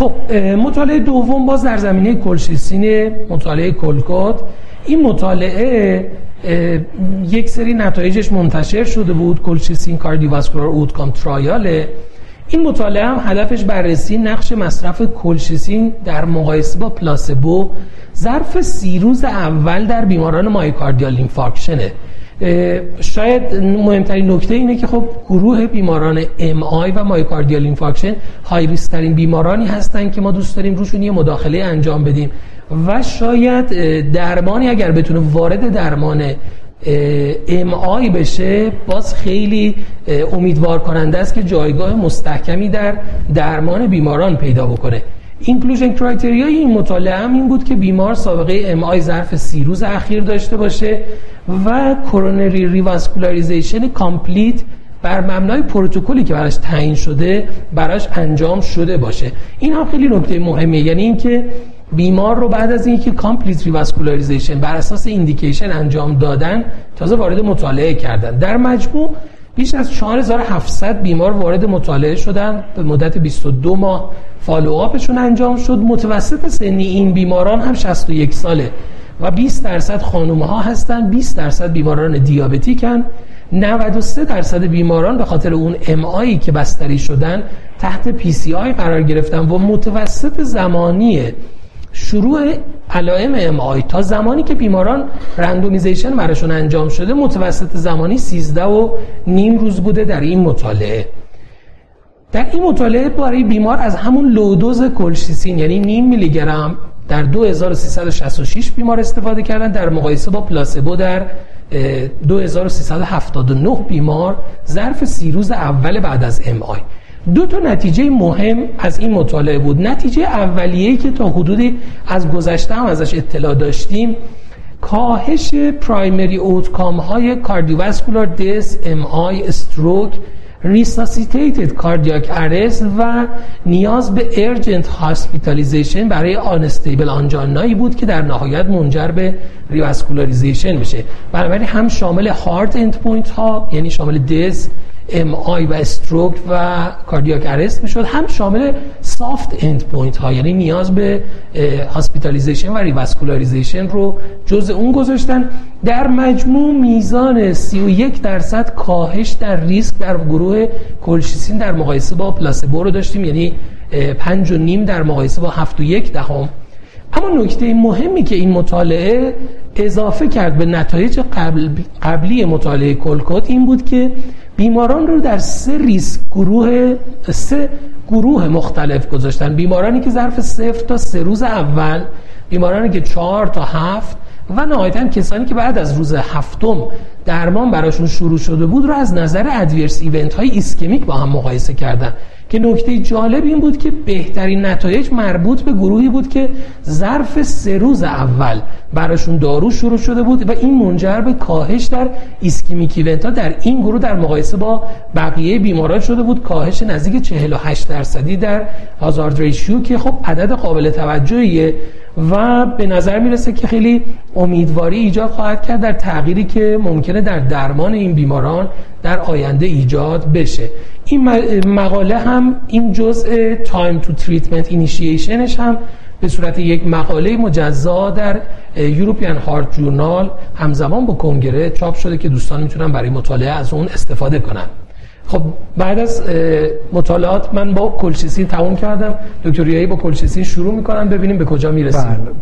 خب مطالعه دوم باز در زمینه کلشیسین مطالعه COLCOT این مطالعه یک سری نتایجش منتشر شده بود. کلشیسین cardiovascular outcome trial ه. این مطالعه هم هدفش بررسی نقش مصرف کلشیسین در مقایسه با placebo. ظرف سی روز اول در بیماران myocardial infarction ه شاید مهمترین نکته اینه که خب گروه بیماران MI و myocardial infarction های ترین بیمارانی هستن که ما دوست داریم روشون یه مداخله انجام بدیم. و شاید درمانی اگر بتونه وارد درمان MI بشه باز خیلی امیدوار کننده است که جایگاه مستحکمی در درمان بیماران پیدا بکنه. inclusion criteria ی این مطالعه هم این بود که بیمار سابقه MI ظرف سی روز اخیر داشته باشه و coronary revascularization complete بر مبنای پروتکلی که براش تعیین شده براش انجام شده باشه. این هم خیلی نکته مهمه یعنی اینکه بیمار رو بعد از اینکه complete revascularization بر اساس indication انجام دادن تازه وارد مطالعه کردن. در مجموع بیش از 4700 بیمار وارد مطالعه شدن. به مدت 22 ماه follow-up شون انجام شد. متوسط سنی این بیماران هم 61 ساله و 20 درصد خانوم ها هستن. 20 درصد بیماران دیابتیکن. 93 درصد بیماران به خاطر اون MI که بستری شدن تحت PCI قرار گرفتن و متوسط زمانی شروع علائم MI تا زمانی که بیماران randomization براشون انجام شده متوسط زمانی 13 و نیم روز بوده در این مطالعه. در این مطالعه برای بیمار از همون low dose کلشیسین یعنی نیم میلی گرم در 2366 بیمار استفاده کردن در مقایسه با placebo در 2379 بیمار ظرف سی روز اول بعد از MI دو تا نتیجه مهم از این مطالعه بود. نتیجه اولیه‌ای که تا حدودی از گذشته هم ازش اطلاع داشتیم کاهش primary outcome های cardiovascular death MI stroke resuscitated cardiac arrest و نیاز به urgent hospitalization برای unstable angina یی بود که در نهایت منجر به revascularization بشه. بنابراین هم شامل hard end point ها یعنی شامل death MI و stroke و cardiac arrest می‌شد. هم شامل soft end point ها یعنی نیاز به hospitalization و revascularization رو جز اون گذاشتن. در مجموع میزان 31 درصد کاهش در ریسک در گروه کلشیسین در مقایسه با placebo رو داشتیم یعنی 5 و نیم در مقایسه با 7 و یک دهم. اما نکته مهمی که این مطالعه اضافه کرد به نتایج قبل قبلی مطالعه COLCOT این بود که بیماران رو در سه ریسک گروه سه گروه مختلف گذاشتن. بیمارانی که ظرف صفر تا سه روز اول بیمارانی که چهار تا هفت و نهایتا کسانی که بعد از روز هفتم درمان براشون شروع شده بود رو از نظر adverse event های ایسکمیک با هم مقایسه کردن. که نکته جالب این بود که بهترین نتایج مربوط به گروهی بود که ظرف سه روز اول براشون دارو شروع شده بود و این منجر به کاهش در ischemic event در این گروه در مقایسه با بقیه بیماران شده بود. کاهش نزدیک 48 درصدی در hazard ratio که خب عدد قابل توجهیه و به نظر می‌رسه که خیلی امیدواری ایجاد خواهد کرد در تغییری که ممکنه در درمان این بیماران در آینده ایجاد بشه. این مقاله هم این جزء time to treatment initiation ش هم به صورت یک مقاله مجزا در European Heart Journal همزمان با کنگره چاپ شده که دوستان می‌تونن برای مطالعه از اون استفاده کنن. خب بعد از مطالعات من با کلشیسین تموم کردم. دکتریایی با کلشیسین شروع می‌کنم ببینیم به کجا می‌رسیم. بله.